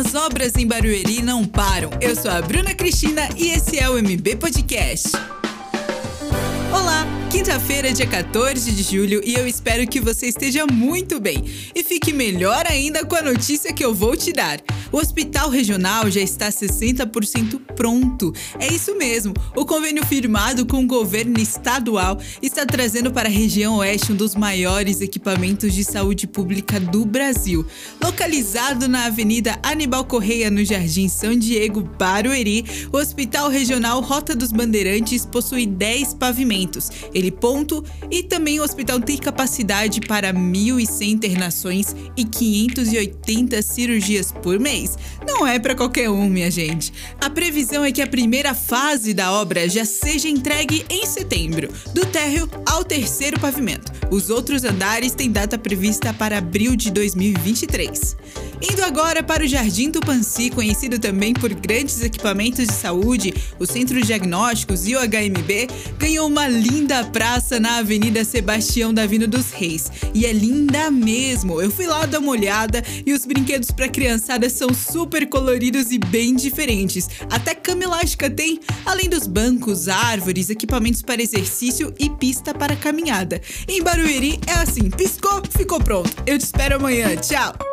As obras em Barueri não param. Eu sou a Bruna Cristina e esse é o MB Podcast. Olá, quinta-feira, dia 14 de julho, e eu espero que você esteja muito bem. E fique melhor ainda com a notícia que eu vou te dar. O hospital regional já está 60% pronto. É isso mesmo. O convênio firmado com o governo estadual está trazendo para a região oeste um dos maiores equipamentos de saúde pública do Brasil. Localizado na Avenida Anibal Correia, no Jardim São Diego, Barueri, o Hospital Regional Rota dos Bandeirantes possui 10 pavimentos, ele ponto, e também o hospital tem capacidade para 1.100 internações e 580 cirurgias por mês. Não é para qualquer um, minha gente. A previsão é que a primeira fase da obra já seja entregue em setembro, do térreo ao terceiro pavimento. Os outros andares têm data prevista para abril de 2023. Indo agora para o Jardim Tupanci, conhecido também por grandes equipamentos de saúde, o Centro Diagnósticos e o HMB, ganhou uma linda praça na Avenida Sebastião Davino dos Reis. E é linda mesmo! Eu fui lá dar uma olhada e os brinquedos para criançada são super coloridos e bem diferentes. Até cama elástica tem, além dos bancos, árvores, equipamentos para exercício e pista para caminhada. Barueri é assim, piscou, ficou pronto. Eu te espero amanhã. Tchau!